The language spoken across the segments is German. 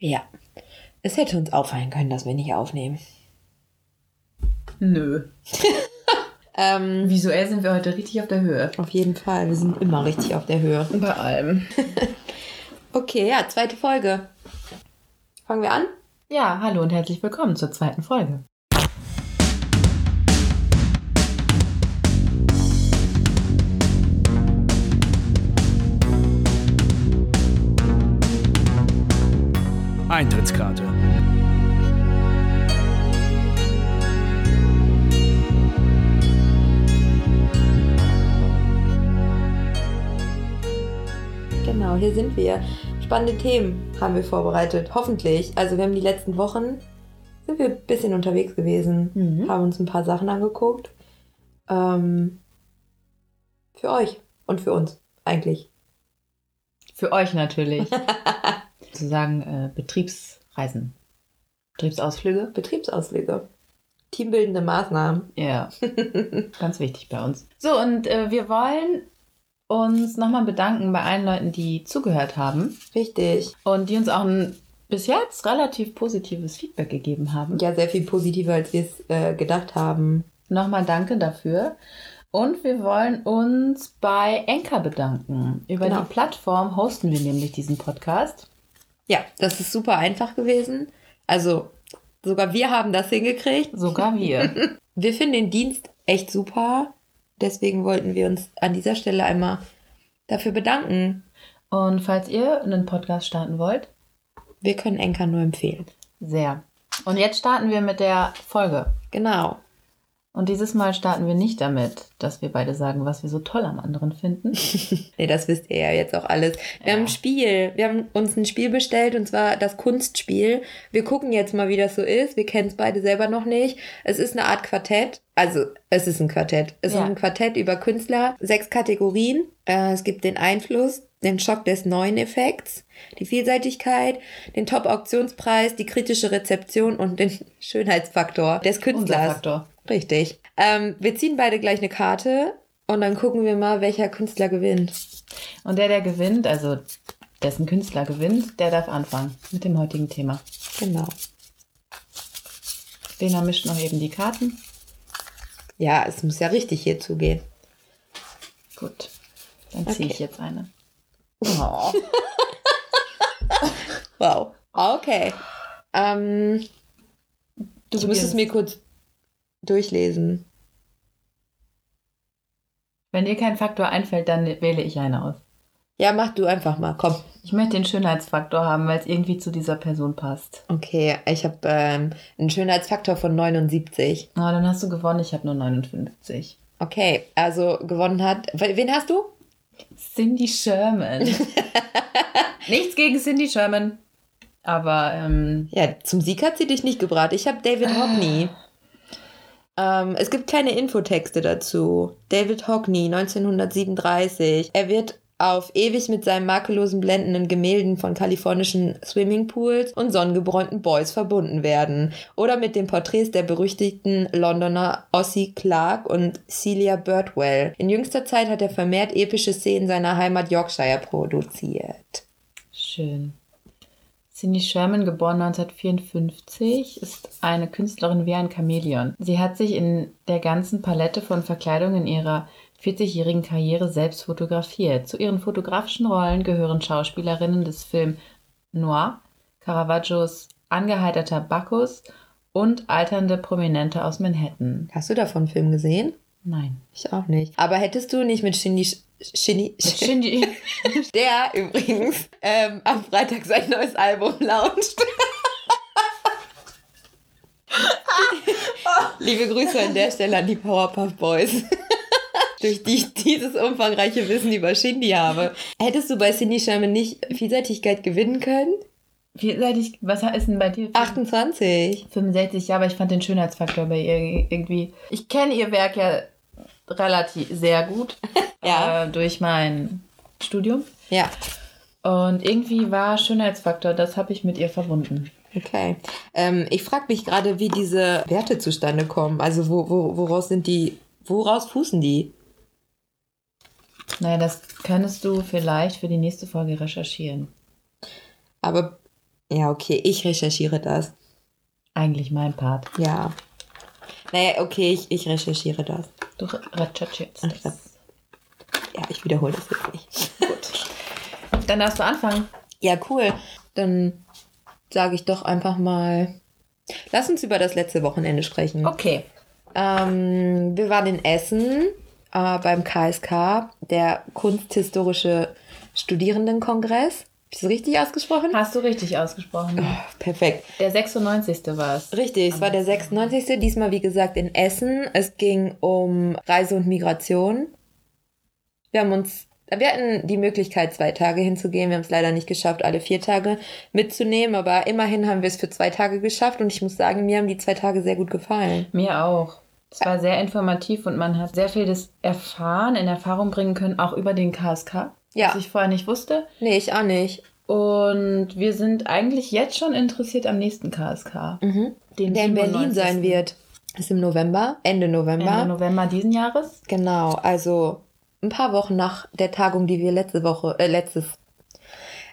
Ja. Es hätte uns auffallen können, dass wir nicht aufnehmen. Nö. ähm, Visuell sind wir heute richtig auf der Höhe. Auf jeden Fall. Wir sind immer richtig auf der Höhe. Bei allem. okay, ja, zweite Folge. Fangen wir an? Ja, hallo und herzlich willkommen zur zweiten Folge. Eintrittskarte. Genau, hier sind wir. Spannende Themen haben wir vorbereitet, hoffentlich. Also wir haben die letzten Wochen, sind wir ein bisschen unterwegs gewesen, mhm. haben uns ein paar Sachen angeguckt. Ähm, für euch und für uns eigentlich. Für euch natürlich. sozusagen äh, Betriebsreisen. Betriebsausflüge? Betriebsausflüge. Teambildende Maßnahmen. Ja, ganz wichtig bei uns. So, und äh, wir wollen uns nochmal bedanken bei allen Leuten, die zugehört haben. Richtig. Und die uns auch ein bis jetzt relativ positives Feedback gegeben haben. Ja, sehr viel positiver, als wir es äh, gedacht haben. Nochmal danke dafür. Und wir wollen uns bei Enka bedanken. Über genau. die Plattform hosten wir nämlich diesen Podcast. Ja, das ist super einfach gewesen. Also sogar wir haben das hingekriegt. Sogar wir. wir finden den Dienst echt super. Deswegen wollten wir uns an dieser Stelle einmal dafür bedanken. Und falls ihr einen Podcast starten wollt, wir können Enker nur empfehlen. Sehr. Und jetzt starten wir mit der Folge. Genau. Und dieses Mal starten wir nicht damit, dass wir beide sagen, was wir so toll am anderen finden. nee, das wisst ihr ja jetzt auch alles. Wir ja. haben ein Spiel. Wir haben uns ein Spiel bestellt und zwar das Kunstspiel. Wir gucken jetzt mal, wie das so ist. Wir kennen es beide selber noch nicht. Es ist eine Art Quartett. Also, es ist ein Quartett. Es ja. ist ein Quartett über Künstler. Sechs Kategorien. Äh, es gibt den Einfluss, den Schock des neuen Effekts, die Vielseitigkeit, den Top-Auktionspreis, die kritische Rezeption und den Schönheitsfaktor des Künstlers. Unser Faktor. Richtig. Ähm, wir ziehen beide gleich eine Karte und dann gucken wir mal, welcher Künstler gewinnt. Und der, der gewinnt, also dessen Künstler gewinnt, der darf anfangen mit dem heutigen Thema. Genau. Lena mischt noch eben die Karten. Ja, es muss ja richtig hier zugehen. Gut, dann ziehe okay. ich jetzt eine. Oh. wow. Okay. Ähm, du ich muss es mir kurz durchlesen. Wenn dir kein Faktor einfällt, dann wähle ich eine aus. Ja, mach du einfach mal, komm. Ich möchte den Schönheitsfaktor haben, weil es irgendwie zu dieser Person passt. Okay, ich habe ähm, einen Schönheitsfaktor von 79. Na, oh, dann hast du gewonnen, ich habe nur 59. Okay, also gewonnen hat. Wen hast du? Cindy Sherman. Nichts gegen Cindy Sherman. Aber, ähm, Ja, zum Sieg hat sie dich nicht gebracht. Ich habe David Hockney. Ähm, es gibt keine Infotexte dazu. David Hockney, 1937. Er wird auf ewig mit seinen makellosen blendenden Gemälden von kalifornischen Swimmingpools und sonnengebräunten Boys verbunden werden. Oder mit den Porträts der berüchtigten Londoner Ossie Clark und Celia Birdwell. In jüngster Zeit hat er vermehrt epische Szenen seiner Heimat Yorkshire produziert. Schön. Cindy Sherman, geboren 1954, ist eine Künstlerin wie ein Chamäleon. Sie hat sich in der ganzen Palette von Verkleidungen in ihrer 40-jährigen Karriere selbst fotografiert. Zu ihren fotografischen Rollen gehören Schauspielerinnen des Films Noir, Caravaggios Angeheiterter Bacchus und alternde Prominente aus Manhattan. Hast du davon einen Film gesehen? Nein. Ich auch nicht. Aber hättest du nicht mit Shindy Shindy. Shindy. Der übrigens ähm, am Freitag sein neues Album launcht. Liebe Grüße an der Stelle an die Powerpuff Boys. Durch die ich dieses umfangreiche Wissen über Shindy habe. Hättest du bei Cindy Sherman nicht Vielseitigkeit gewinnen können? Vielseitig, was ist denn bei dir? 28. 65, ja, aber ich fand den Schönheitsfaktor bei ihr irgendwie. Ich kenne ihr Werk ja relativ sehr gut. ja. Äh, durch mein Studium. Ja. Und irgendwie war Schönheitsfaktor, das habe ich mit ihr verbunden. Okay. Ähm, ich frage mich gerade, wie diese Werte zustande kommen. Also wo, wo, woraus sind die, woraus fußen die? Naja, das könntest du vielleicht für die nächste Folge recherchieren. Aber Ja, okay, ich recherchiere das. Eigentlich mein Part. Ja. Naja, okay, ich, ich recherchiere das. Du das. Ja, ich wiederhole das jetzt nicht. Gut. Dann darfst du anfangen. Ja, cool. Dann sage ich doch einfach mal. Lass uns über das letzte Wochenende sprechen. Okay. Ähm, wir waren in Essen äh, beim KSK, der Kunsthistorische Studierendenkongress. Hab ich das richtig ausgesprochen? Hast du richtig ausgesprochen. Perfekt. Der 96. war es. Richtig, es war der 96. Diesmal, wie gesagt, in Essen. Es ging um Reise und Migration. Wir haben uns, wir hatten die Möglichkeit, zwei Tage hinzugehen. Wir haben es leider nicht geschafft, alle vier Tage mitzunehmen, aber immerhin haben wir es für zwei Tage geschafft und ich muss sagen, mir haben die zwei Tage sehr gut gefallen. Mir auch. Es war sehr informativ und man hat sehr vieles erfahren, in Erfahrung bringen können, auch über den KSK, Ja. was ich vorher nicht wusste. Nee, ich auch nicht. Und wir sind eigentlich jetzt schon interessiert am nächsten KSK. Mhm. Den Der in Berlin 97.. sein wird. Ist im November, Ende November. Ende November diesen Jahres. Genau, also ein paar Wochen nach der Tagung, die wir letzte Woche, äh, letztes,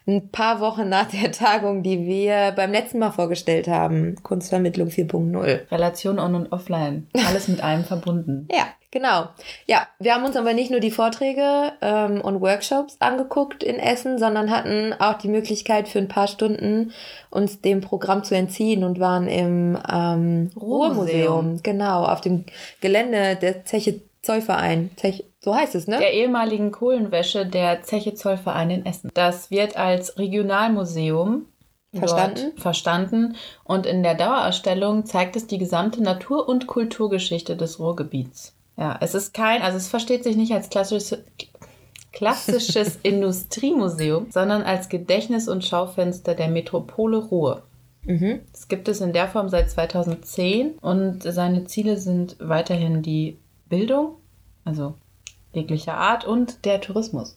ein paar Wochen nach der Tagung, die wir beim letzten Mal vorgestellt haben, Kunstvermittlung 4.0. Relation on und offline. Alles mit allem verbunden. Ja, genau. Ja, wir haben uns aber nicht nur die Vorträge ähm, und Workshops angeguckt in Essen, sondern hatten auch die Möglichkeit für ein paar Stunden uns dem Programm zu entziehen und waren im ähm, Ruhrmuseum. Ruhrmuseum, genau, auf dem Gelände der Zeche Zollverein. Zech, so heißt es, ne? Der ehemaligen Kohlenwäsche der Zeche Zollverein in Essen. Das wird als Regionalmuseum Verstanden? verstanden und in der Dauerausstellung zeigt es die gesamte Natur- und Kulturgeschichte des Ruhrgebiets. Ja, es ist kein, also es versteht sich nicht als klassisches, klassisches Industriemuseum, sondern als Gedächtnis- und Schaufenster der Metropole Ruhr. Mhm. Das gibt es in der Form seit 2010 und seine Ziele sind weiterhin die Bildung, also jeglicher Art und der Tourismus,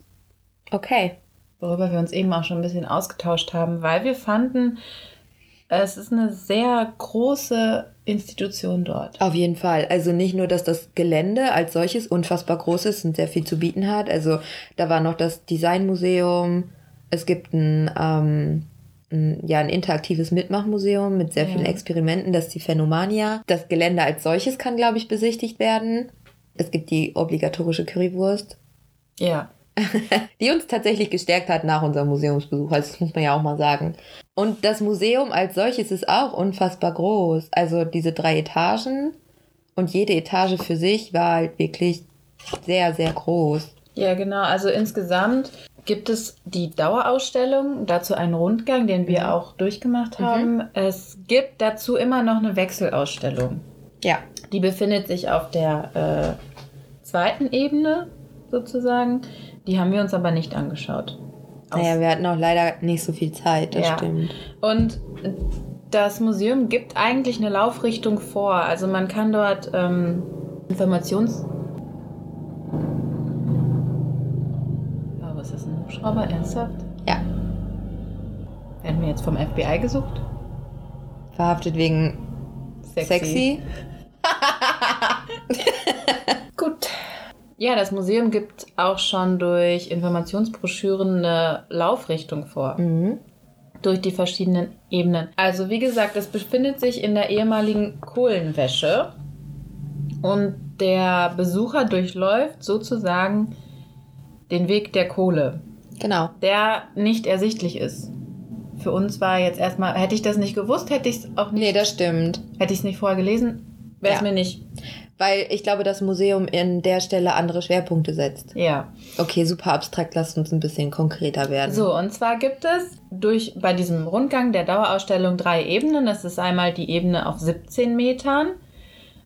Okay. worüber wir uns eben auch schon ein bisschen ausgetauscht haben, weil wir fanden, es ist eine sehr große Institution dort. Auf jeden Fall. Also nicht nur, dass das Gelände als solches unfassbar groß ist und sehr viel zu bieten hat. Also da war noch das Designmuseum. Es gibt ein, ähm, ein, ja, ein interaktives Mitmachmuseum mit sehr Ja. vielen Experimenten. Das ist die Phänomania. Das Gelände als solches kann, glaube ich, besichtigt werden. Es gibt die obligatorische Currywurst, Ja, die uns tatsächlich gestärkt hat nach unserem Museumsbesuch. Also das muss man ja auch mal sagen. Und das Museum als solches ist auch unfassbar groß. Also diese drei Etagen und jede Etage für sich war halt wirklich sehr, sehr groß. ja genau. Also insgesamt gibt es die Dauerausstellung, dazu einen Rundgang, den wir Mhm. auch durchgemacht haben. Es gibt dazu immer noch eine Wechselausstellung. Ja. Die befindet sich auf der äh, zweiten Ebene sozusagen. Die haben wir uns aber nicht angeschaut. Aus- Naja, wir hatten auch leider nicht so viel Zeit, das Ja. stimmt. Und das Museum gibt eigentlich eine Laufrichtung vor. Also man kann dort ähm, Informations... Ja, was ist ein Hubschrauber? Ernsthaft? Ja. Werden wir jetzt vom FBI gesucht? Verhaftet wegen sexy. Gut. Ja, das Museum gibt auch schon durch Informationsbroschüren eine Laufrichtung vor. Mhm. Durch die verschiedenen Ebenen. Also wie gesagt, es befindet sich in der ehemaligen Kohlenwäsche. Und der Besucher durchläuft sozusagen den Weg der Kohle, Genau. der nicht ersichtlich ist. Für uns war jetzt erstmal, hätte ich das nicht gewusst, hätte ich es auch nicht, Nee, das stimmt. hätte ich es nicht vorher gelesen, wäre es Ja. mir nicht. Weil ich glaube, das Museum in der Stelle andere Schwerpunkte setzt. Ja. Okay, super abstrakt, lasst uns ein bisschen konkreter werden. So, und zwar gibt es durch bei diesem Rundgang der Dauerausstellung drei Ebenen. Das ist einmal die Ebene auf 17 Metern,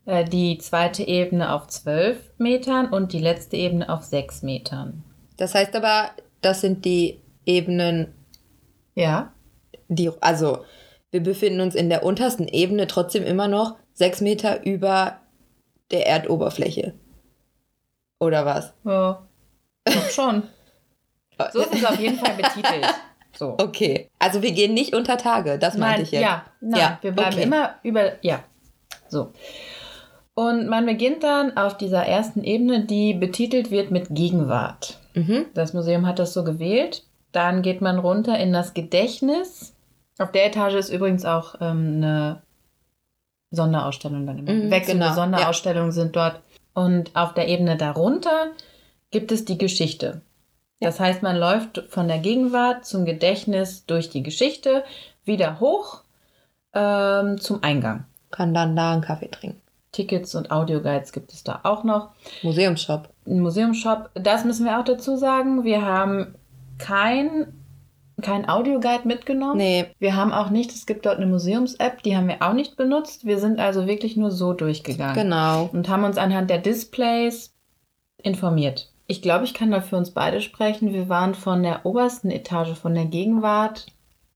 äh, die zweite Ebene auf 12 Metern und die letzte Ebene auf 6 Metern. Das heißt aber, das sind die Ebenen, Ja, die, also wir befinden uns in der untersten Ebene trotzdem immer noch sechs Meter über der Erdoberfläche. Oder was? ja. Doch schon. So ist es auf jeden Fall betitelt. So. Okay. Also wir gehen nicht unter Tage, das meinte Nein, ich jetzt. ja, nein, Ja, wir bleiben okay. immer über, ja, so. Und man beginnt dann auf dieser ersten Ebene, die betitelt wird mit Gegenwart. Mhm. Das Museum hat das so gewählt. Dann geht man runter in das Gedächtnis Auf der Etage ist übrigens auch ähm, eine Sonderausstellung dann immer. Mhm, Wechselnde genau, Sonderausstellungen sind dort. Und auf der Ebene darunter gibt es die Geschichte. Das heißt, man läuft von der Gegenwart zum Gedächtnis durch die Geschichte wieder hoch ähm, zum Eingang. Kann dann da einen Kaffee trinken. Tickets und Audioguides gibt es da auch noch. Museumsshop. Ein Museumsshop, das müssen wir auch dazu sagen. Wir haben kein, kein Audioguide mitgenommen. Nee, Wir haben auch nicht, es gibt dort eine Museums-App, die haben wir auch nicht benutzt. Wir sind also wirklich nur so durchgegangen genau. und haben uns anhand der Displays informiert. Ich glaube, ich kann da für uns beide sprechen. Wir waren von der obersten Etage, von der Gegenwart,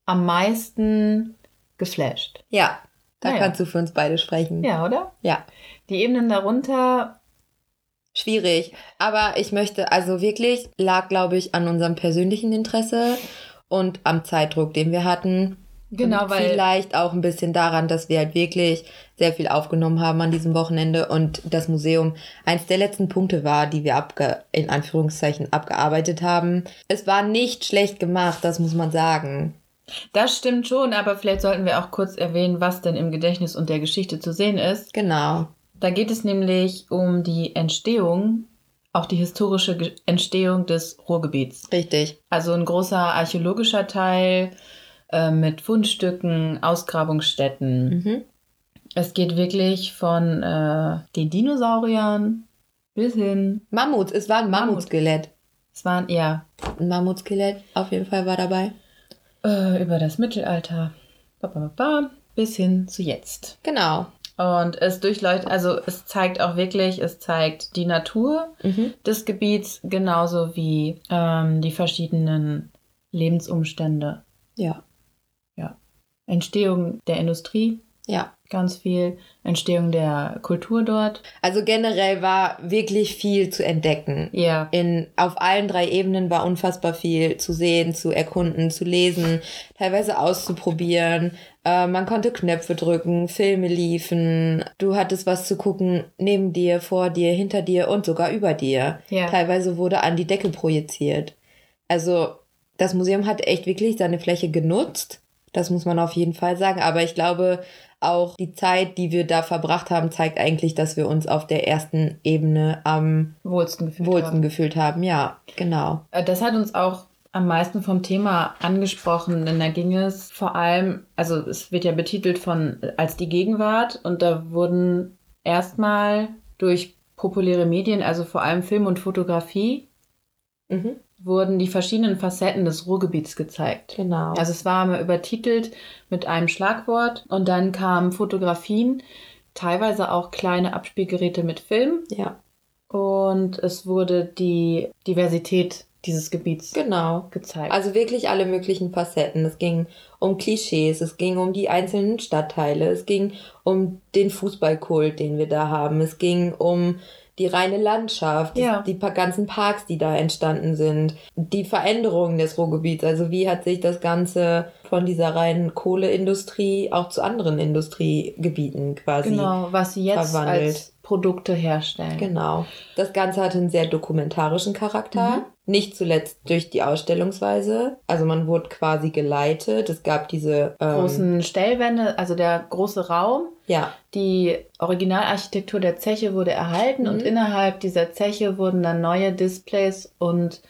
am meisten geflasht. Ja, da Naja. kannst du für uns beide sprechen. Ja, oder? Ja. Die Ebenen darunter, Schwierig. Aber ich möchte, also wirklich, lag, glaube ich, an unserem persönlichen Interesse und am Zeitdruck, den wir hatten. genau, und weil Vielleicht auch ein bisschen daran, dass wir halt wirklich sehr viel aufgenommen haben an diesem Wochenende und das Museum eins der letzten Punkte war, die wir abge in Anführungszeichen abgearbeitet haben. Es war nicht schlecht gemacht, das muss man sagen. das stimmt schon, aber vielleicht sollten wir auch kurz erwähnen, was denn im Gedächtnis und der Geschichte zu sehen ist. Genau. Da geht es nämlich um die Entstehung, auch die historische Entstehung des Ruhrgebiets. Richtig. Also ein großer archäologischer Teil äh, mit Fundstücken, Ausgrabungsstätten. Mhm. Es geht wirklich von äh, den Dinosauriern bis hin. Mammuts, es war ein Mammut. Mammutskelett. Es waren ja Ein Mammutskelett auf jeden Fall war dabei. äh, über das Mittelalter ba, ba, ba, bis hin zu jetzt. Genau. Und es durchleuchtet, also es zeigt auch wirklich, es zeigt die Natur Mhm. des Gebiets genauso wie ähm, die verschiedenen Lebensumstände. Ja. Entstehung der Industrie, Ja. Ganz viel. Entstehung der Kultur dort. Also generell war wirklich viel zu entdecken. Ja. In, auf allen drei Ebenen war unfassbar viel zu sehen, zu erkunden, zu lesen, teilweise auszuprobieren. Äh, man konnte Knöpfe drücken, Filme liefen. Du hattest was zu gucken neben dir, vor dir, hinter dir und sogar über dir. Ja. Teilweise wurde an die Decke projiziert. Also das Museum hat echt wirklich seine Fläche genutzt. Das muss man auf jeden Fall sagen. Aber ich glaube, auch die Zeit, die wir da verbracht haben, zeigt eigentlich, dass wir uns auf der ersten Ebene am Wohlsten gefühlt wohlsten haben. gefühlt haben. Ja, genau. Äh, Das hat uns auch am meisten vom Thema angesprochen, denn da ging es vor allem, also es wird ja betitelt von als die Gegenwart und da wurden erstmal durch populäre Medien, also vor allem Film und Fotografie, Mhm. Wurden die verschiedenen Facetten des Ruhrgebiets gezeigt. Genau. Also es war mal übertitelt mit einem Schlagwort und dann kamen Fotografien, teilweise auch kleine Abspielgeräte mit Film ja, und es wurde die Diversität dieses Gebiets genau. gezeigt. Also wirklich alle möglichen Facetten. Es ging um Klischees, es ging um die einzelnen Stadtteile, es ging um den Fußballkult, den wir da haben, es ging um die reine Landschaft, Ja. die pa ganzen Parks, die da entstanden sind, die Veränderungen des Ruhrgebiets. Also wie hat sich das Ganze von dieser reinen Kohleindustrie auch zu anderen Industriegebieten quasi genau, was sie jetzt verwandelt. als Produkte herstellen. Genau. Das Ganze hatte einen sehr dokumentarischen Charakter. Mhm. Nicht zuletzt durch die Ausstellungsweise. Also man wurde quasi geleitet. Es gab diese ähm, Großen Stellwände, also der große Raum, Ja, die Originalarchitektur der Zeche wurde erhalten Mhm. und innerhalb dieser Zeche wurden dann neue Displays und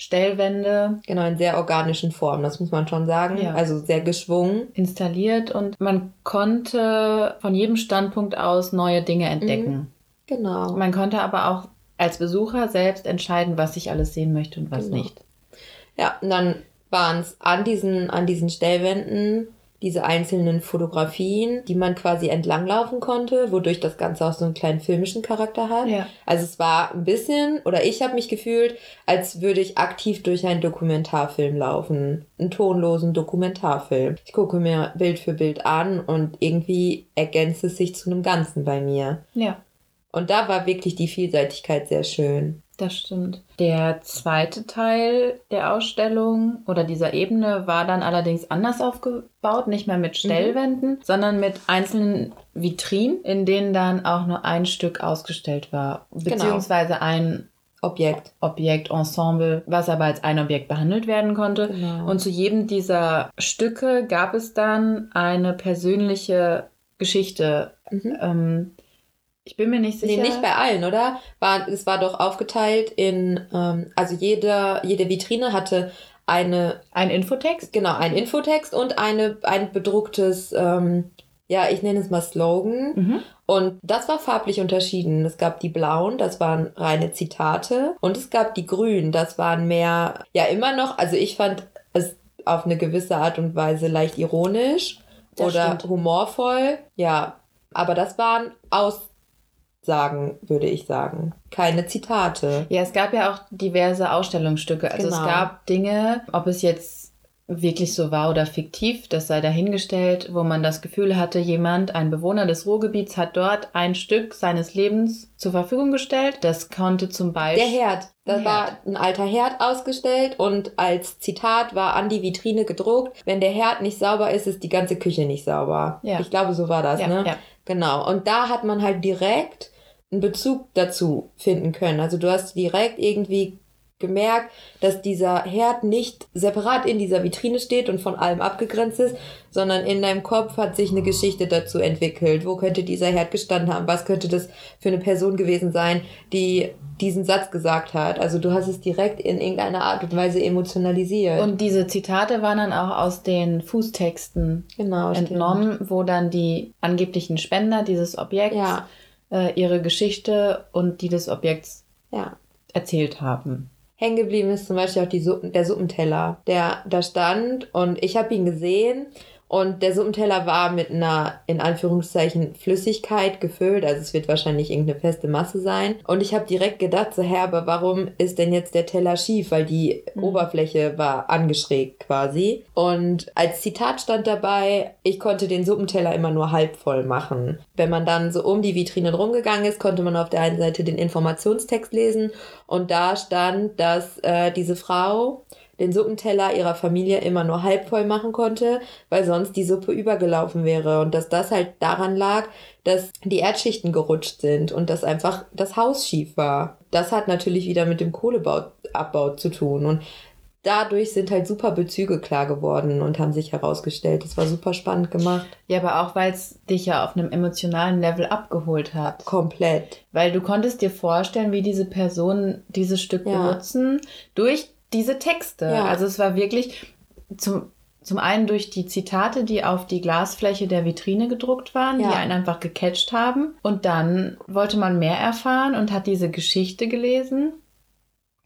Stellwände genau, in sehr organischen Formen, das muss man schon sagen. Ja. Also sehr geschwungen. installiert und man konnte von jedem Standpunkt aus neue Dinge entdecken. Genau. Man konnte aber auch als Besucher selbst entscheiden, was ich alles sehen möchte und was Genau. nicht. Ja, und dann waren es an diesen, an diesen Stellwänden diese einzelnen Fotografien, die man quasi entlanglaufen konnte, wodurch das Ganze auch so einen kleinen filmischen Charakter hat. Ja. Also es war ein bisschen, oder ich habe mich gefühlt, als würde ich aktiv durch einen Dokumentarfilm laufen. Einen tonlosen Dokumentarfilm. Ich gucke mir Bild für Bild an und irgendwie ergänzt es sich zu einem Ganzen bei mir. Ja. Und da war wirklich die Vielseitigkeit sehr schön. Das stimmt. Der zweite Teil der Ausstellung oder dieser Ebene war dann allerdings anders aufgebaut, nicht mehr mit Stellwänden, sondern mit einzelnen Vitrinen, in denen dann auch nur ein Stück ausgestellt war, beziehungsweise ein Objekt. Objekt, Ensemble, was aber als ein Objekt behandelt werden konnte. Genau. Und zu jedem dieser Stücke gab es dann eine persönliche Geschichte. Mhm. Ähm, ich bin mir nicht sicher. Nee, nicht bei allen, oder? War, es war doch aufgeteilt in, ähm, also jede, jede Vitrine hatte eine, Ein Infotext? genau, einen Infotext und eine, ein bedrucktes, ähm, ja, ich nenne es mal Slogan. Mhm. Und das war farblich unterschieden. Es gab die blauen, das waren reine Zitate. Und es gab die grünen, das waren mehr, ja, immer noch, also ich fand es auf eine gewisse Art und Weise leicht ironisch Das oder stimmt. humorvoll. Ja, aber das waren Aussagen, würde ich sagen. Keine Zitate. Ja, es gab ja auch diverse Ausstellungsstücke. Also Genau. es gab Dinge, ob es jetzt wirklich so war oder fiktiv, das sei dahingestellt, wo man das Gefühl hatte, jemand, ein Bewohner des Ruhrgebiets, hat dort ein Stück seines Lebens zur Verfügung gestellt. Das konnte zum Der Beispiel. Herd. Da war ein alter Herd ausgestellt und als Zitat war an die Vitrine gedruckt, wenn der Herd nicht sauber ist, ist die ganze Küche nicht sauber. Ja. Ich glaube, so war das, Ja, ne? ja. Genau. Und da hat man halt direkt einen Bezug dazu finden können. Also du hast direkt irgendwie gemerkt, dass dieser Herd nicht separat in dieser Vitrine steht und von allem abgegrenzt ist, sondern in deinem Kopf hat sich eine Geschichte dazu entwickelt. Wo könnte dieser Herd gestanden haben? Was könnte das für eine Person gewesen sein, die diesen Satz gesagt hat? Also du hast es direkt in irgendeiner Art und Weise emotionalisiert. Und diese Zitate waren dann auch aus den Fußtexten genau, stimmt. entnommen, wo dann die angeblichen Spender dieses Objekts Ja, äh, ihre Geschichte und die des Objekts ja. erzählt haben. Hängen geblieben ist zum Beispiel auch die Suppen, der Suppenteller, der da stand und ich habe ihn gesehen und der Suppenteller war mit einer, in Anführungszeichen, Flüssigkeit gefüllt, also es wird wahrscheinlich irgendeine feste Masse sein. Und ich habe direkt gedacht, so, hä, aber warum ist denn jetzt der Teller schief? Weil die Mhm. Oberfläche war angeschrägt quasi. Und als Zitat stand dabei, ich konnte den Suppenteller immer nur halb voll machen. Wenn man dann so um die Vitrine rumgegangen ist, konnte man auf der einen Seite den Informationstext lesen und da stand, dass äh, diese Frau den Suppenteller ihrer Familie immer nur halb voll machen konnte, weil sonst die Suppe übergelaufen wäre und dass das halt daran lag, dass die Erdschichten gerutscht sind und dass einfach das Haus schief war. Das hat natürlich wieder mit dem Kohleabbau zu tun und dadurch sind halt super Bezüge klar geworden und haben sich herausgestellt. Das war super spannend gemacht. Ja, aber auch, weil es dich ja auf einem emotionalen Level abgeholt hat. Komplett. Weil du konntest dir vorstellen, wie diese Personen dieses Stück Ja. benutzen durch diese Texte. Ja. Also es war wirklich zum, zum einen durch die Zitate, die auf die Glasfläche der Vitrine gedruckt waren, Ja. die einen einfach gecatcht haben. Und dann wollte man mehr erfahren und hat diese Geschichte gelesen.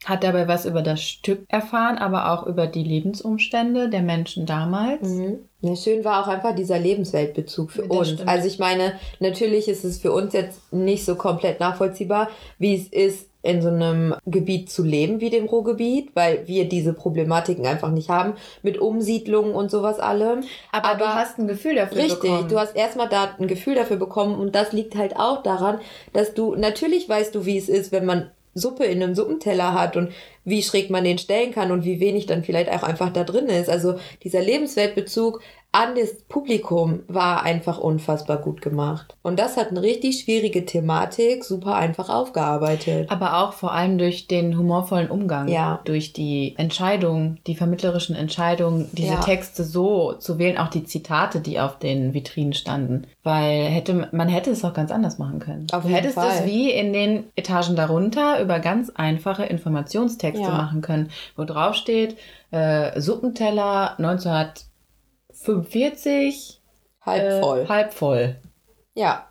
Hat dabei was über das Stück erfahren, aber auch über die Lebensumstände der Menschen damals. Mhm. Ja, schön war auch einfach dieser Lebensweltbezug für Das uns. stimmt. Also ich meine, natürlich ist es für uns jetzt nicht so komplett nachvollziehbar, wie es ist, in so einem Gebiet zu leben wie dem Ruhrgebiet, weil wir diese Problematiken einfach nicht haben mit Umsiedlungen und sowas allem. Aber, du Aber- hast ein Gefühl dafür Richtig, bekommen. du hast erstmal da ein Gefühl dafür bekommen und das liegt halt auch daran, dass du, natürlich weißt du, wie es ist, wenn man Suppe in einem Suppenteller hat und wie schräg man den stellen kann und wie wenig dann vielleicht auch einfach da drin ist. Also dieser Lebensweltbezug an das Publikum war einfach unfassbar gut gemacht. Und das hat eine richtig schwierige Thematik super einfach aufgearbeitet. Aber auch vor allem durch den humorvollen Umgang. Ja. Durch die Entscheidung, die vermittlerischen Entscheidungen, diese Ja. Texte so zu wählen, auch die Zitate, die auf den Vitrinen standen. Weil hätte, man hätte es auch ganz anders machen können. Auf du hättest Fall. es wie in den Etagen darunter über ganz einfache Informationstexte Ja. machen können, wo drauf steht, äh, Suppenteller 1945 Halb äh, voll. halb voll, Ja,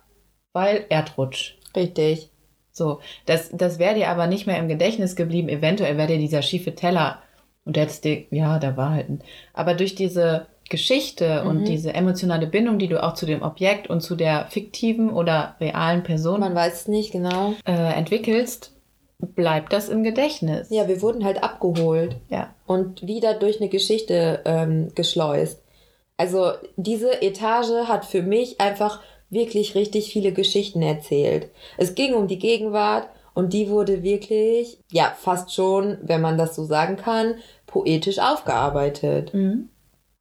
weil Erdrutsch. richtig. So, das, das wäre dir aber nicht mehr im Gedächtnis geblieben. Eventuell wäre dir dieser schiefe Teller und du hättest dir, ja, da war halt ein. Aber durch diese Geschichte Mhm. und diese emotionale Bindung, die du auch zu dem Objekt und zu der fiktiven oder realen Person Man weiß es nicht genau. äh, entwickelst, bleibt das im Gedächtnis. Ja, wir wurden halt abgeholt. ja. und wieder durch eine Geschichte ähm, geschleust. Also diese Etage hat für mich einfach wirklich richtig viele Geschichten erzählt. Es ging um die Gegenwart und die wurde wirklich, ja, fast schon, wenn man das so sagen kann, poetisch aufgearbeitet. Mhm.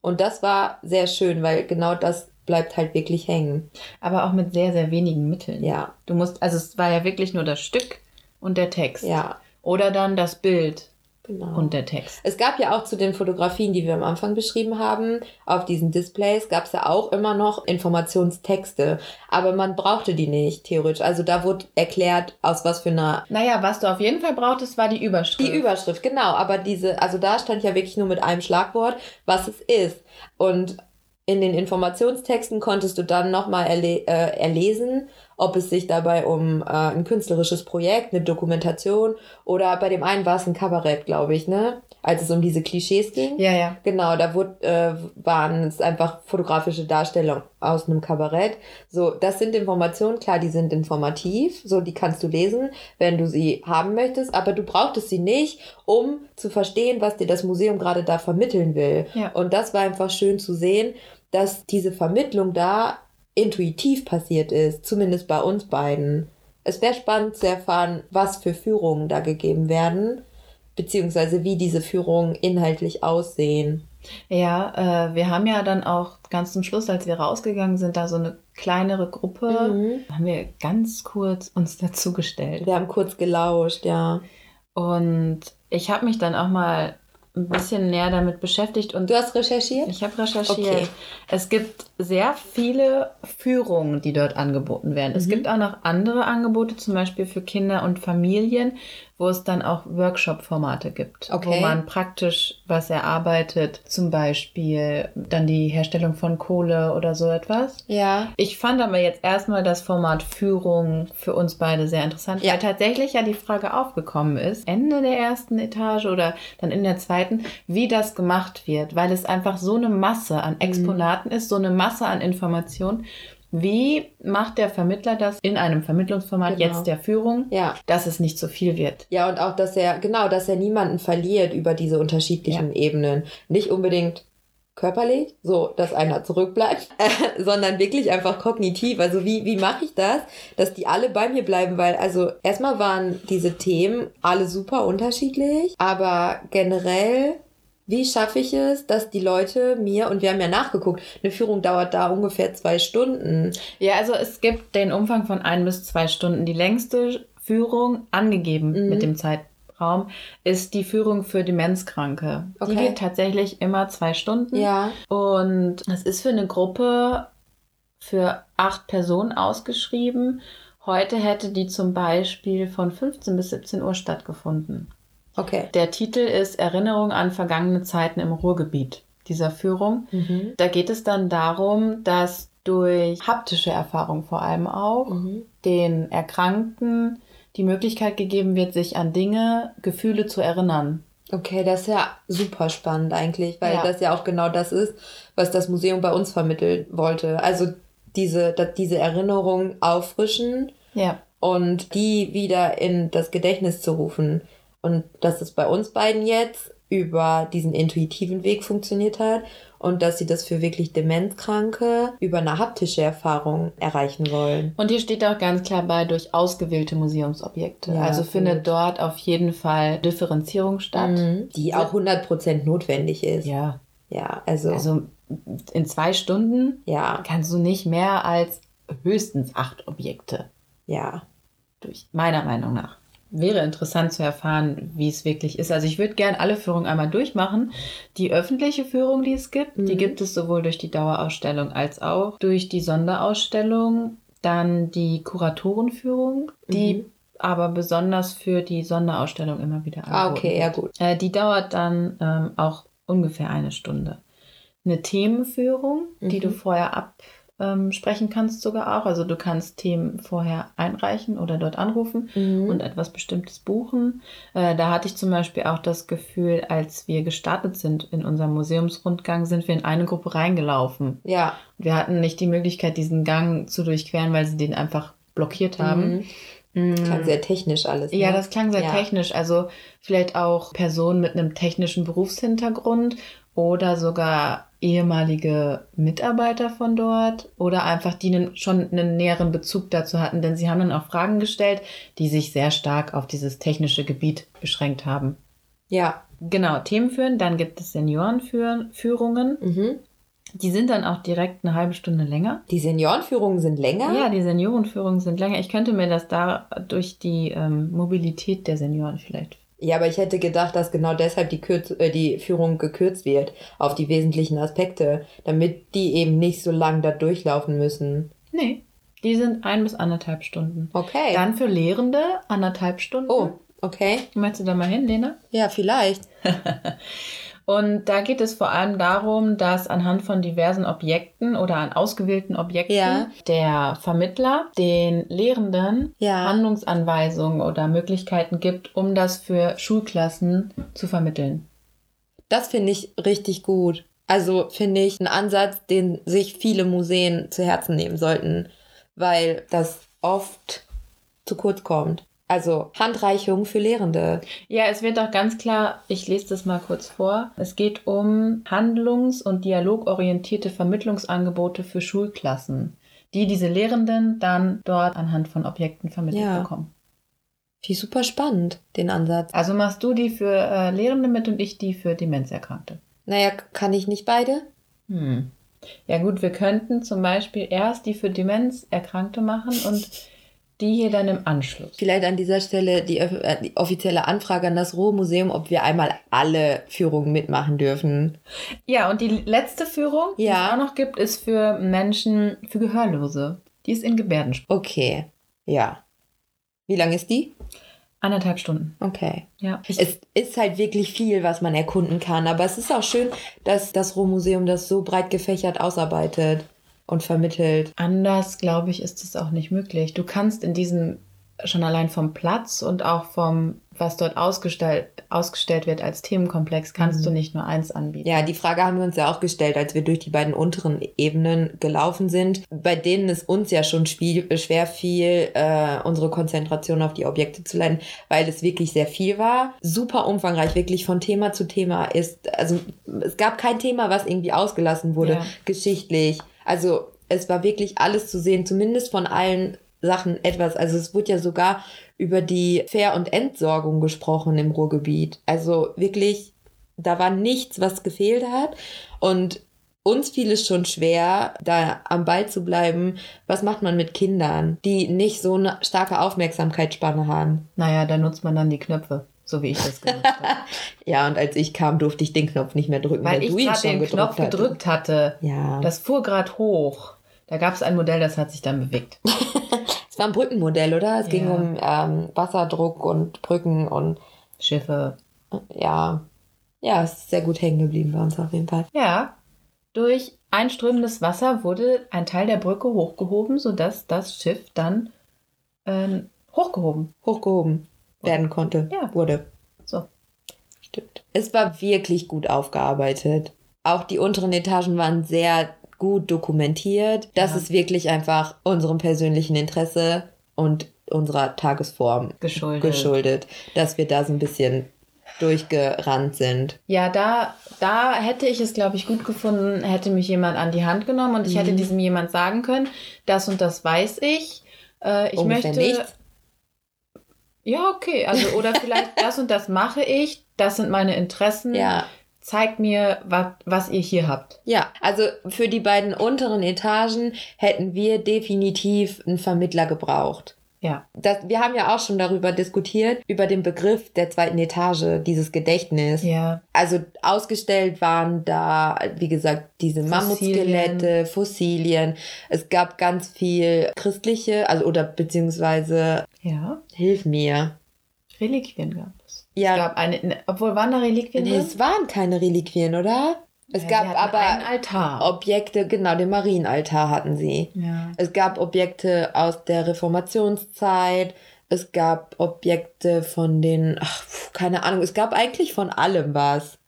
Und das war sehr schön, weil genau das bleibt halt wirklich hängen. Aber auch mit sehr, sehr wenigen Mitteln. Ja, Du musst, also es war ja wirklich nur das Stück und der Text. ja, Oder dann das Bild Genau. und der Text. Es gab ja auch zu den Fotografien, die wir am Anfang beschrieben haben, auf diesen Displays gab es ja auch immer noch Informationstexte. Aber man brauchte die nicht, theoretisch. Also da wurde erklärt, aus was für einer. Naja, was du auf jeden Fall brauchtest, war die Überschrift. Die Überschrift, genau. Aber diese, also da stand ja wirklich nur mit einem Schlagwort, was es ist. Und in den Informationstexten konntest du dann nochmal erle äh, erlesen, ob es sich dabei um äh, ein künstlerisches Projekt, eine Dokumentation oder bei dem einen war es ein Kabarett, glaube ich, ne? Als es um diese Klischees ging. Ja, ja. Genau, da wurde, äh, waren es einfach fotografische Darstellungen aus einem Kabarett. So, das sind Informationen, klar, die sind informativ, so, die kannst du lesen, wenn du sie haben möchtest, aber du brauchtest sie nicht, um zu verstehen, was dir das Museum gerade da vermitteln will. Ja. Und das war einfach schön zu sehen, dass diese Vermittlung da intuitiv passiert ist, zumindest bei uns beiden. Es wäre spannend zu erfahren, was für Führungen da gegeben werden, beziehungsweise wie diese Führungen inhaltlich aussehen. Ja, äh, wir haben ja dann auch ganz zum Schluss, als wir rausgegangen sind, da so eine kleinere Gruppe, Mhm. haben wir ganz kurz uns dazugestellt. Wir haben kurz gelauscht, ja. Und ich habe mich dann auch mal ein bisschen näher damit beschäftigt und Du hast recherchiert? ich habe recherchiert. Okay. Es gibt sehr viele Führungen, die dort angeboten werden. Es Mhm. gibt auch noch andere Angebote, zum Beispiel für Kinder und Familien, wo es dann auch Workshop-Formate gibt, wo Okay. man praktisch was erarbeitet, zum Beispiel dann die Herstellung von Kohle oder so etwas. Ja. Ich fand aber jetzt erstmal das Format Führung für uns beide sehr interessant, Ja. weil tatsächlich ja die Frage aufgekommen ist, Ende der ersten Etage oder dann in der zweiten, wie das gemacht wird, weil es einfach so eine Masse an Exponaten ist, so eine Masse an Informationen. Wie macht der Vermittler das in einem Vermittlungsformat Genau. jetzt der Führung, Ja. dass es nicht zu viel wird? Ja, und auch, dass er, genau, dass er niemanden verliert über diese unterschiedlichen Ebenen. Nicht unbedingt körperlich, so, dass einer zurückbleibt, sondern wirklich einfach kognitiv. Also wie, wie mache ich das, dass die alle bei mir bleiben? Weil, also erstmal waren diese Themen alle super unterschiedlich, aber generell wie schaffe ich es, dass die Leute mir, und wir haben ja nachgeguckt, eine Führung dauert da ungefähr zwei Stunden. Ja, also es gibt den Umfang von ein bis zwei Stunden. Die längste Führung angegeben Mhm. mit dem Zeitraum ist die Führung für Demenzkranke. Die Okay. geht tatsächlich immer zwei Stunden. Ja. Und es ist für eine Gruppe für acht Personen ausgeschrieben. Heute hätte die zum Beispiel von 15 bis 17 Uhr stattgefunden. Okay. Der Titel ist Erinnerung an vergangene Zeiten im Ruhrgebiet dieser Führung. Mhm. Da geht es dann darum, dass durch haptische Erfahrung vor allem auch Mhm. den Erkrankten die Möglichkeit gegeben wird, sich an Dinge, Gefühle zu erinnern. Okay, das ist ja super spannend eigentlich, weil Ja. das ja auch genau das ist, was das Museum bei uns vermitteln wollte. Also diese, diese Erinnerung auffrischen Ja. und die wieder in das Gedächtnis zu rufen. Und dass es bei uns beiden jetzt über diesen intuitiven Weg funktioniert hat und dass sie das für wirklich Demenzkranke über eine haptische Erfahrung erreichen wollen. Und hier steht auch ganz klar bei durch ausgewählte Museumsobjekte. Ja, also findet gut. dort auf jeden Fall Differenzierung statt. Mhm. Die auch 100% notwendig ist. Ja. Ja, also, Also in zwei Stunden ja, kannst du nicht mehr als höchstens acht Objekte ja. durch, meiner Meinung nach. Wäre interessant zu erfahren, wie es wirklich ist. Also ich würde gern alle Führungen einmal durchmachen. Die öffentliche Führung, die es gibt, die Mhm. gibt es sowohl durch die Dauerausstellung als auch durch die Sonderausstellung. Dann die Kuratorenführung, die Mhm. aber besonders für die Sonderausstellung immer wieder Ah, angeboten okay, ja gut. Äh, die dauert dann ähm, auch ungefähr eine Stunde. Eine Themenführung, die Mhm. du vorher absprechen kannst sogar auch. Also du kannst Themen vorher einreichen oder dort anrufen Mhm. und etwas Bestimmtes buchen. Äh, da hatte ich zum Beispiel auch das Gefühl, als wir gestartet sind in unserem Museumsrundgang, sind wir in eine Gruppe reingelaufen. ja. Wir hatten nicht die Möglichkeit, diesen Gang zu durchqueren, weil sie den einfach blockiert haben. Mhm. Mm. Klang sehr technisch alles. Ja, ne? das klang sehr Ja. technisch. Also vielleicht auch Personen mit einem technischen Berufshintergrund oder sogar ehemalige Mitarbeiter von dort oder einfach die schon einen näheren Bezug dazu hatten, denn sie haben dann auch Fragen gestellt, die sich sehr stark auf dieses technische Gebiet beschränkt haben. Ja. Genau, Themen führen, dann gibt es Seniorenführungen. Mhm. Die sind dann auch direkt eine halbe Stunde länger. Die Seniorenführungen sind länger? Ja, die Seniorenführungen sind länger. Ich könnte mir das da durch die ähm, Mobilität der Senioren vielleicht. Ja, aber ich hätte gedacht, dass genau deshalb die, Kürz äh, die Führung gekürzt wird auf die wesentlichen Aspekte, damit die eben nicht so lang da durchlaufen müssen. Nee, die sind ein bis anderthalb Stunden. Okay. Dann für Lehrende anderthalb Stunden. oh, okay. Möchtest du da mal hin, Lena? Ja, vielleicht. Und da geht es vor allem darum, dass anhand von diversen Objekten oder an ausgewählten Objekten Ja. der Vermittler den Lehrenden Ja. Handlungsanweisungen oder Möglichkeiten gibt, um das für Schulklassen zu vermitteln. Das finde ich richtig gut. Also finde ich einen Ansatz, den sich viele Museen zu Herzen nehmen sollten, weil das oft zu kurz kommt. Also Handreichung für Lehrende. Ja, es wird auch ganz klar, ich lese das mal kurz vor. Es geht um handlungs- und dialogorientierte Vermittlungsangebote für Schulklassen, die diese Lehrenden dann dort anhand von Objekten vermittelt Ja. bekommen. Ich super spannend, den Ansatz. Also machst du die für äh, Lehrende mit und ich die für Demenzerkrankte. Naja, kann ich nicht beide? Hm. Ja gut, wir könnten zum Beispiel erst die für Demenzerkrankte machen und die hier dann im Anschluss. Vielleicht an dieser Stelle die, äh, die offizielle Anfrage an das Ruhrmuseum, ob wir einmal alle Führungen mitmachen dürfen. Ja, und die letzte Führung, die Ja. es auch noch gibt, ist für Menschen, für Gehörlose. Die ist in Gebärdensprache. Okay, ja. Wie lang ist die? Anderthalb Stunden. Okay. Ja. Es ist halt wirklich viel, was man erkunden kann, aber es ist auch schön, dass das Ruhrmuseum das so breit gefächert ausarbeitet und vermittelt. Anders, glaube ich, ist es auch nicht möglich. Du kannst in diesem schon allein vom Platz und auch vom, was dort ausgestellt, ausgestellt wird als Themenkomplex, kannst Mhm. du nicht nur eins anbieten. Ja, die Frage haben wir uns ja auch gestellt, als wir durch die beiden unteren Ebenen gelaufen sind, bei denen es uns ja schon schwer fiel, äh, unsere Konzentration auf die Objekte zu leiten, weil es wirklich sehr viel war. Super umfangreich, wirklich von Thema zu Thema ist, also es gab kein Thema, was irgendwie ausgelassen wurde, Ja. geschichtlich. Also es war wirklich alles zu sehen, zumindest von allen Sachen etwas. Also es wurde ja sogar über die Fair- und Entsorgung gesprochen im Ruhrgebiet. Also wirklich, da war nichts, was gefehlt hat. Und uns fiel es schon schwer, da am Ball zu bleiben. Was macht man mit Kindern, die nicht so eine starke Aufmerksamkeitsspanne haben? Naja, da nutzt man dann die Knöpfe, so wie ich das gemacht habe. Ja, und als ich kam, durfte ich den Knopf nicht mehr drücken, weil, Weil ich gerade den Knopf hattest. gedrückt hatte. Ja. Das fuhr gerade hoch. Da gab es ein Modell, das hat sich dann bewegt. Es war ein Brückenmodell, oder? Es ging Ja. um ähm, Wasserdruck und Brücken und Schiffe. ja. Ja, es ist sehr gut hängen geblieben bei uns auf jeden Fall. Ja, durch einströmendes Wasser wurde ein Teil der Brücke hochgehoben, sodass das Schiff dann ähm, hochgehoben. Hochgehoben werden konnte. Ja. Wurde. So. Stimmt. Es war wirklich gut aufgearbeitet. Auch die unteren Etagen waren sehr gut dokumentiert. Das Ja. ist wirklich einfach unserem persönlichen Interesse und unserer Tagesform Geschuldet. geschuldet, dass wir da so ein bisschen durchgerannt sind. Ja, da, da hätte ich es, glaube ich, gut gefunden, hätte mich jemand an die Hand genommen und ich hätte Mhm. diesem jemand sagen können, das und das weiß ich. Äh, ich Ungefähr möchte. nichts. Ja, okay. Also, oder vielleicht das und das mache ich, das sind meine Interessen. Ja. Zeigt mir, was, was ihr hier habt. Ja, also für die beiden unteren Etagen hätten wir definitiv einen Vermittler gebraucht. Ja. Das, wir haben ja auch schon darüber diskutiert, über den Begriff der zweiten Etage, dieses Gedächtnis. Ja. Also ausgestellt waren da, wie gesagt, diese Mammutskelette, Fossilien. Es gab ganz viel christliche, also oder beziehungsweise, Ja. hilf mir. Reliquien gab es. Ja. Es gab eine, ne, obwohl waren da Reliquien Nee, drin? es waren keine Reliquien, oder? Es Ja, gab aber. Objekte, genau, den Marienaltar hatten sie. ja. Es gab Objekte aus der Reformationszeit. Es gab Objekte von den, ach, keine Ahnung, es gab eigentlich von allem was.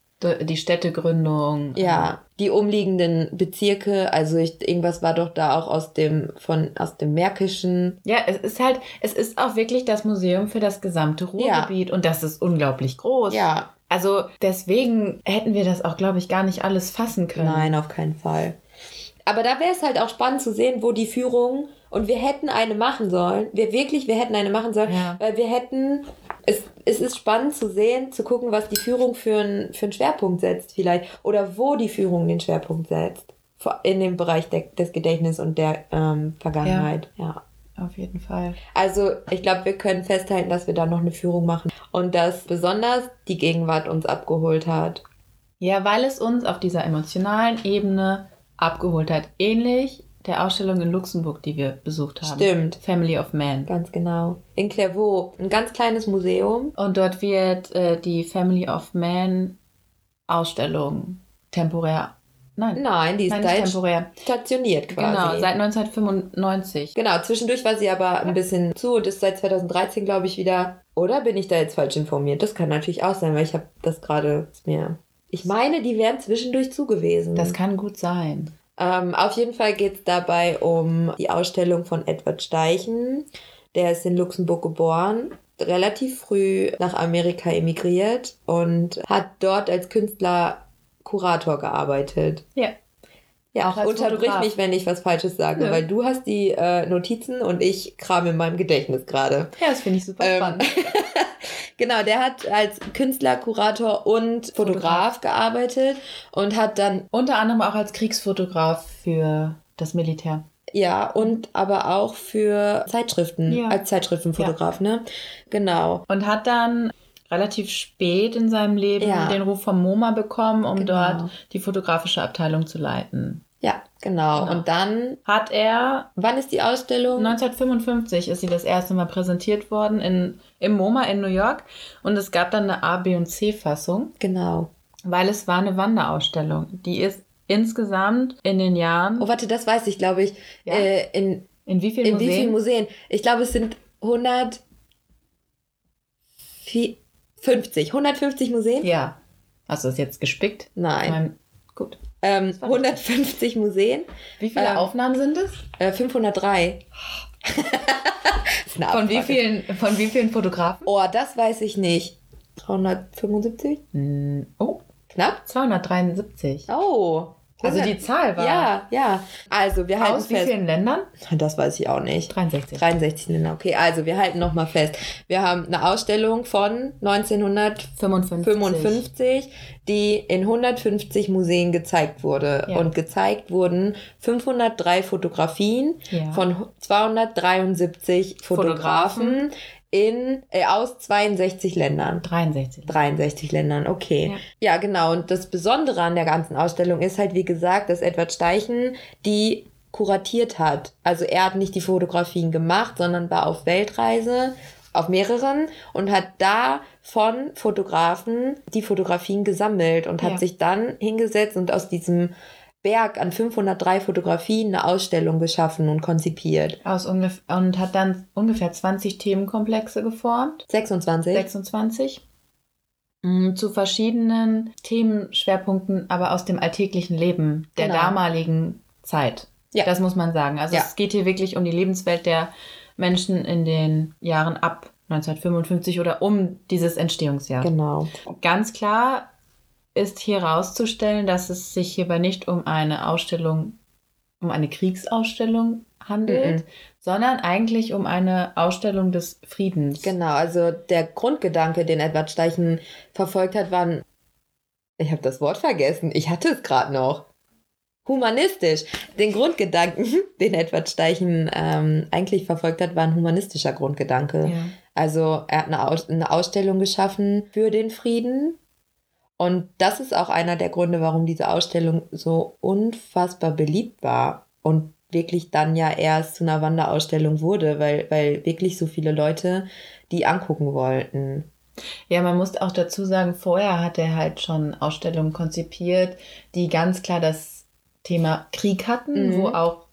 Die Städtegründung. Ja, die umliegenden Bezirke, also ich, irgendwas war doch da auch aus dem, von, aus dem Märkischen. Ja, es ist halt, es ist auch wirklich das Museum für das gesamte Ruhrgebiet und das ist unglaublich groß. Ja, Also deswegen hätten wir das auch, glaube ich, gar nicht alles fassen können. nein, auf keinen Fall. Aber da wäre es halt auch spannend zu sehen, wo die Führung, und wir hätten eine machen sollen, wir wirklich, wir hätten eine machen sollen, Ja. weil wir hätten, es, es ist spannend zu sehen, zu gucken, was die Führung für, ein, für einen Schwerpunkt setzt vielleicht, oder wo die Führung den Schwerpunkt setzt. in dem Bereich der, des Gedächtnisses und der ähm, Vergangenheit. Ja. Auf jeden Fall. Also ich glaube, wir können festhalten, dass wir da noch eine Führung machen und dass besonders die Gegenwart uns abgeholt hat. Ja, weil es uns auf dieser emotionalen Ebene abgeholt hat. Ähnlich der Ausstellung in Luxemburg, die wir besucht haben. Stimmt. Family of Man. Ganz genau. In Clairvaux, ein ganz kleines Museum. Und dort wird äh, die Family of Man Ausstellung temporär. Nein, Nein, die ist nein, da nicht jetzt temporär. stationiert quasi. Genau, seit 1995. Genau, zwischendurch war sie aber ein bisschen zu und ist seit 2013, glaube ich, wieder. Oder bin ich da jetzt falsch informiert? Das kann natürlich auch sein, weil ich habe das gerade mir. Ich meine, die wären zwischendurch zu gewesen. Das kann gut sein. Ähm, auf jeden Fall geht es dabei um die Ausstellung von Edward Steichen. Der ist in Luxemburg geboren, relativ früh nach Amerika emigriert und hat dort als Künstler Kurator gearbeitet. Ja. Ja, Auch als unterbrich Fotograf. mich, wenn ich was Falsches sage, Nö. weil du hast die äh, Notizen und ich kram in meinem Gedächtnis gerade. Ja, das finde ich super Ähm, spannend. Genau, der hat als Künstler, Kurator und Fotograf gearbeitet und hat dann Unter anderem auch als Kriegsfotograf für das Militär. Ja, und aber auch für Zeitschriften, Ja. als Zeitschriftenfotograf, ne? Genau. Und hat dann relativ spät in seinem Leben Ja. den Ruf vom MoMA bekommen, um Genau. dort die fotografische Abteilung zu leiten. Ja, genau. Genau. Und dann, Hat er wann ist die Ausstellung? 1955 ist sie das erste Mal präsentiert worden in, im MoMA in New York und es gab dann eine A, B und C Fassung, Genau. weil es war eine Wanderausstellung. Die ist insgesamt in den Jahren Oh, warte, das weiß ich, glaube ich. Ja. Äh, in in wie vielen in Museen? wie vielen Museen? Ich glaube, es sind 150. 150 Museen? Ja. Hast du das jetzt gespickt? Nein. Mein, gut. Ähm, war 150 Museen. Wie viele Ähm, Aufnahmen sind es? Äh, 503. Das ist eine Von wie vielen, von wie vielen Fotografen? Oh, das weiß ich nicht. 375? Hm, Oh, Knapp? 273. Oh. Also die Zahl war Ja, ja. Also wir halten aus wie fest. vielen Ländern? Das weiß ich auch nicht. 63. 63 Länder. Okay, also wir halten nochmal fest. Wir haben eine Ausstellung von 1955, 55. die in 150 Museen gezeigt wurde. Ja. Und gezeigt wurden 503 Fotografien Ja. von 273 Fotografen, in, äh, aus 62 Ländern. 63. 63 Ländern, okay. Ja. Ja. genau. Und das Besondere an der ganzen Ausstellung ist halt, wie gesagt, dass Edward Steichen die kuratiert hat. Also er hat nicht die Fotografien gemacht, sondern war auf Weltreise, auf mehreren und hat da von Fotografen die Fotografien gesammelt und Ja. hat sich dann hingesetzt und aus diesem Berg an 503 Fotografien eine Ausstellung geschaffen und konzipiert. Aus und hat dann ungefähr 20 Themenkomplexe geformt. 26? 26. Mm, Zu verschiedenen Themenschwerpunkten, aber aus dem alltäglichen Leben der Genau. damaligen Zeit. Ja. Das muss man sagen. Also Ja. es geht hier wirklich um die Lebenswelt der Menschen in den Jahren ab 1955 oder um dieses Entstehungsjahr. Genau. Ganz klar ist hier herauszustellen, dass es sich hierbei nicht um eine Ausstellung, um eine Kriegsausstellung handelt, Mhm. sondern eigentlich um eine Ausstellung des Friedens. Genau, also der Grundgedanke, den Edward Steichen verfolgt hat, waren, ich habe das Wort vergessen, ich hatte es gerade noch. Humanistisch. Den Grundgedanken, den Edward Steichen ähm, eigentlich verfolgt hat, war ein humanistischer Grundgedanke. Ja. Also er hat eine, Aus eine Ausstellung geschaffen für den Frieden. Und das ist auch einer der Gründe, warum diese Ausstellung so unfassbar beliebt war und wirklich dann ja erst zu einer Wanderausstellung wurde, weil, weil wirklich so viele Leute die angucken wollten. ja, man muss auch dazu sagen, vorher hat er halt schon Ausstellungen konzipiert, die ganz klar das Thema Krieg hatten, Mhm. wo auch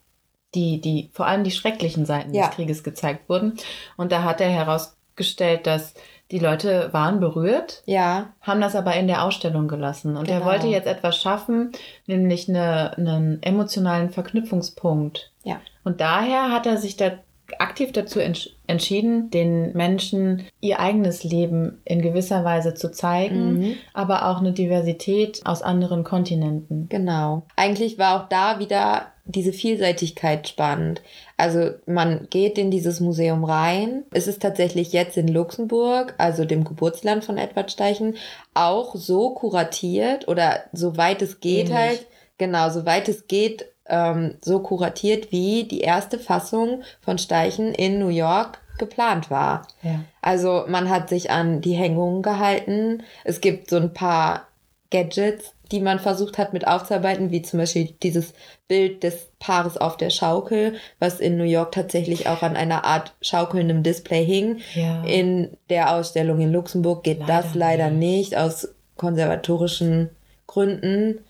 die, die, vor allem die schrecklichen Seiten Ja. des Krieges gezeigt wurden. Und da hat er herausgestellt, dass die Leute waren berührt, Ja, haben das aber in der Ausstellung gelassen. Und er Genau. wollte jetzt etwas schaffen, nämlich eine, einen emotionalen Verknüpfungspunkt. Ja. Und daher hat er sich da aktiv dazu entsch entschieden, den Menschen ihr eigenes Leben in gewisser Weise zu zeigen, Mhm. aber auch eine Diversität aus anderen Kontinenten. genau. Eigentlich war auch da wieder diese Vielseitigkeit spannend. Also man geht in dieses Museum rein. Es ist tatsächlich jetzt in Luxemburg, also dem Geburtsland von Edward Steichen, auch so kuratiert oder soweit es geht Ähnlich. halt Genau, soweit es geht, ähm, so kuratiert, wie die erste Fassung von Steichen in New York geplant war. Ja. Also man hat sich an die Hängungen gehalten. Es gibt so ein paar Gadgets, die man versucht hat mit aufzuarbeiten, wie zum Beispiel dieses Bild des Paares auf der Schaukel, was in New York tatsächlich auch an einer Art schaukelndem Display hing. Ja. In der Ausstellung in Luxemburg geht Leider das leider nicht aus konservatorischen Gründen.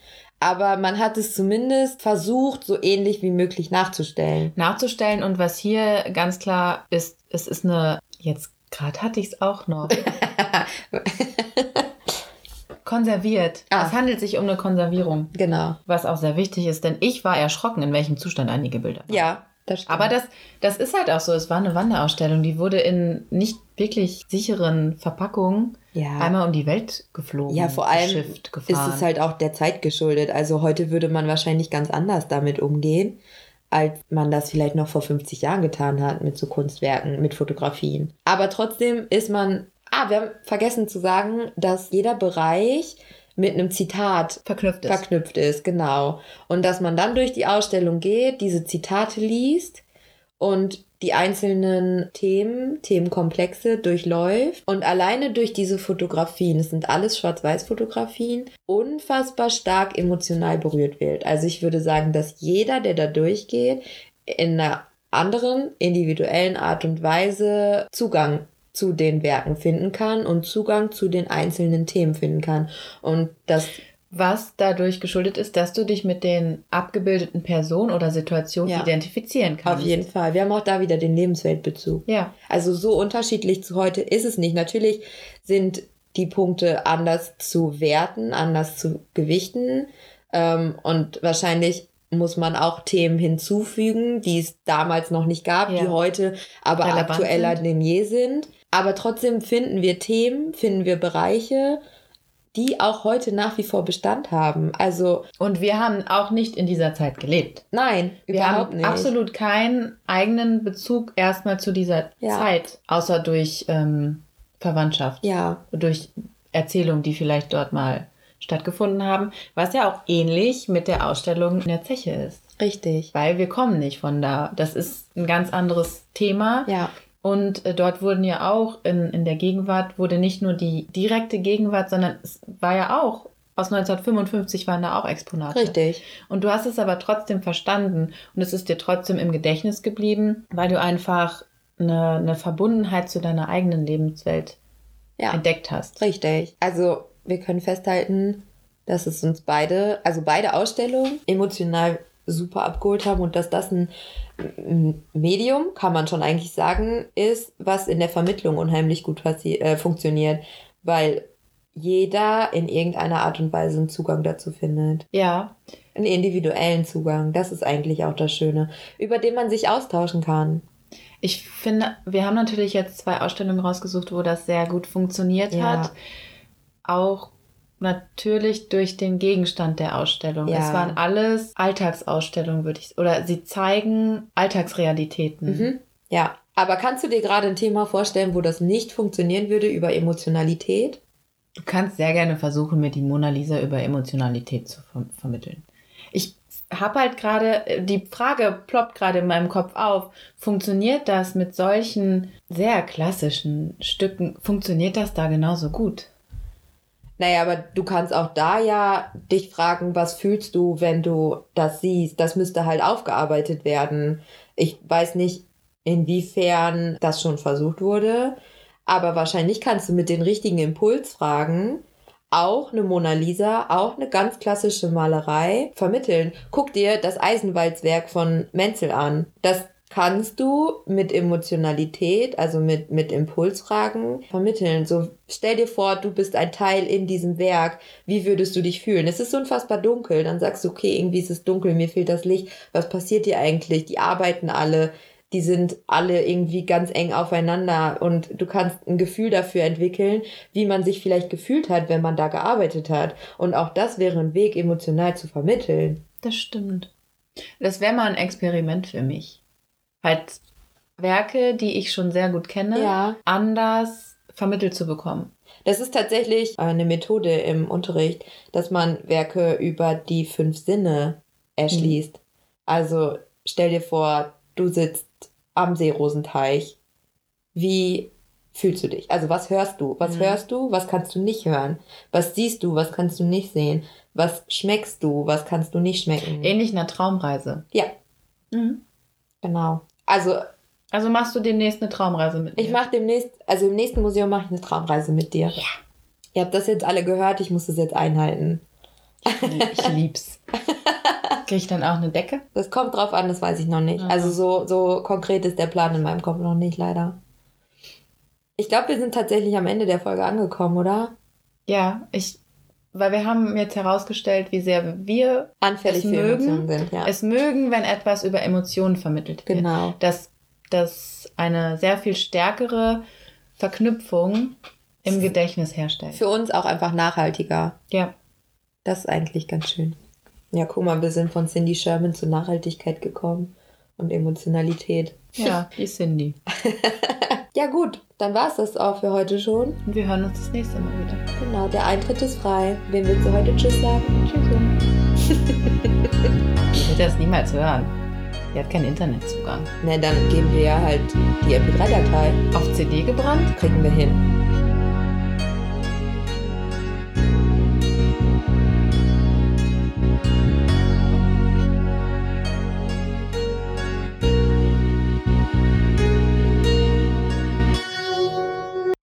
Aber man hat es zumindest versucht, so ähnlich wie möglich nachzustellen. Nachzustellen und was hier ganz klar ist, es ist eine, jetzt gerade hatte ich es auch noch. Konserviert. Ah. Es handelt sich um eine Konservierung, Genau. was auch sehr wichtig ist, denn ich war erschrocken, in welchem Zustand einige Bilder waren. Ja, das. Aber das, das ist halt auch so. Es war eine Wanderausstellung, die wurde in nicht wirklich sicheren Verpackungen ja. einmal um die Welt geflogen. Ja, vor allem ist es halt auch der Zeit geschuldet. Also heute würde man wahrscheinlich ganz anders damit umgehen, als man das vielleicht noch vor 50 Jahren getan hat mit so Kunstwerken, mit Fotografien. Aber trotzdem ist man. Ah, wir haben vergessen zu sagen, dass jeder Bereich mit einem Zitat verknüpft ist. verknüpft ist, genau. Und dass man dann durch die Ausstellung geht, diese Zitate liest und die einzelnen Themen, Themenkomplexe durchläuft und alleine durch diese Fotografien, es sind alles Schwarz-Weiß-Fotografien, unfassbar stark emotional berührt wird. Also ich würde sagen, dass jeder, der da durchgeht, in einer anderen, individuellen Art und Weise Zugang zu den Werken finden kann und Zugang zu den einzelnen Themen finden kann. Und das Was dadurch geschuldet ist, dass du dich mit den abgebildeten Personen oder Situationen Ja. identifizieren auf kannst. jeden Fall. Wir haben auch da wieder den Lebensweltbezug. Ja. Also so unterschiedlich zu heute ist es nicht. Natürlich sind die Punkte anders zu werten, anders zu gewichten. Ähm, und wahrscheinlich muss man auch Themen hinzufügen, die es damals noch nicht gab, Ja. die heute aber Relevant aktueller sind. denn je sind. Aber trotzdem finden wir Themen, finden wir Bereiche, die auch heute nach wie vor Bestand haben. Also Und wir haben auch nicht in dieser Zeit gelebt. nein, Wir überhaupt haben nicht. absolut keinen eigenen Bezug erstmal zu dieser Ja. Zeit, außer durch ähm, Verwandtschaft, Ja, durch Erzählungen, die vielleicht dort mal stattgefunden haben, was ja auch ähnlich mit der Ausstellung in der Zeche ist. richtig. Weil wir kommen nicht von da. Das ist ein ganz anderes Thema. Ja, Und äh, dort wurden ja auch in, in der Gegenwart, wurde nicht nur die direkte Gegenwart, sondern es war ja auch, aus 1955 waren da auch Exponate. richtig. Und du hast es aber trotzdem verstanden und es ist dir trotzdem im Gedächtnis geblieben, weil du einfach eine, eine Verbundenheit zu deiner eigenen Lebenswelt Ja. entdeckt hast. Richtig. Also wir können festhalten, dass es uns beide, also beide Ausstellungen emotional super abgeholt haben und dass das ein Medium, kann man schon eigentlich sagen, ist, was in der Vermittlung unheimlich gut äh, funktioniert, weil jeder in irgendeiner Art und Weise einen Zugang dazu findet. Ja, Einen individuellen Zugang. Das ist eigentlich auch das Schöne, über den man sich austauschen kann. ich finde, wir haben natürlich jetzt zwei Ausstellungen rausgesucht, wo das sehr gut funktioniert Ja. hat. Auch natürlich durch den Gegenstand der Ausstellung. Ja. Es waren alles Alltagsausstellungen, würde ich oder sie zeigen Alltagsrealitäten. Mhm. Ja. Aber kannst du dir gerade ein Thema vorstellen, wo das nicht funktionieren würde über Emotionalität? Du kannst sehr gerne versuchen, mir die Mona Lisa über Emotionalität zu ver vermitteln. Ich habe halt gerade, äh, die Frage ploppt gerade in meinem Kopf auf, funktioniert das mit solchen sehr klassischen Stücken, funktioniert das da genauso gut? Naja, aber du kannst auch da ja dich fragen, was fühlst du, wenn du das siehst? Das müsste halt aufgearbeitet werden. Ich weiß nicht, inwiefern das schon versucht wurde, aber wahrscheinlich kannst du mit den richtigen Impulsfragen auch eine Mona Lisa, auch eine ganz klassische Malerei vermitteln. Guck dir das Eisenwalzwerk von Menzel an. Das kannst du mit Emotionalität, also mit, mit Impulsfragen vermitteln. So stell dir vor, du bist ein Teil in diesem Werk. Wie würdest du dich fühlen? Es ist unfassbar dunkel. Dann sagst du, okay, irgendwie ist es dunkel, mir fehlt das Licht. Was passiert hier eigentlich? Die arbeiten alle. Die sind alle irgendwie ganz eng aufeinander und du kannst ein Gefühl dafür entwickeln, wie man sich vielleicht gefühlt hat, wenn man da gearbeitet hat. Und auch das wäre ein Weg, emotional zu vermitteln. Das stimmt. Das wäre mal ein Experiment für mich. Halt Werke, die ich schon sehr gut kenne, Ja. anders vermittelt zu bekommen. Das ist tatsächlich eine Methode im Unterricht, dass man Werke über die fünf Sinne erschließt. Also stell dir vor, du sitzt am Seerosenteich. Wie fühlst du dich? Also was hörst du? Was Mhm. hörst du? Was kannst du nicht hören? Was siehst du? Was kannst du nicht sehen? Was schmeckst du? Was kannst du nicht schmecken? Ähnlich einer Traumreise. Ja, Mhm. genau. Also Also machst du demnächst eine Traumreise mit mir? ich mache demnächst, also im nächsten Museum mache ich eine Traumreise mit dir. Ja. Ihr habt das jetzt alle gehört, ich muss das jetzt einhalten. Ich lieb's. Krieg ich dann auch eine Decke? Das kommt drauf an, das weiß ich noch nicht. Mhm. Also so, so konkret ist der Plan in meinem Kopf noch nicht, leider. Ich glaube, wir sind tatsächlich am Ende der Folge angekommen, oder? Ja, ich, weil wir haben jetzt herausgestellt, wie sehr wir Anfällig Es mögen, sind, ja. es mögen, wenn etwas über Emotionen vermittelt wird. genau. Dass, dass eine sehr viel stärkere Verknüpfung im Gedächtnis herstellt. Für uns auch einfach nachhaltiger. Ja. Das ist eigentlich ganz schön. Ja, guck mal, wir sind von Cindy Sherman zu Nachhaltigkeit gekommen und Emotionalität. Ja, die Cindy. Ja, gut, dann war es das auch für heute schon. Und wir hören uns das nächste Mal wieder. Genau, der Eintritt ist frei. Wem willst du heute Tschüss sagen? Tschüss. Ich würde das niemals hören. Die hat keinen Internetzugang. Na, dann geben wir ja halt die MP3-Datei. Auf CD gebrannt? Kriegen wir hin.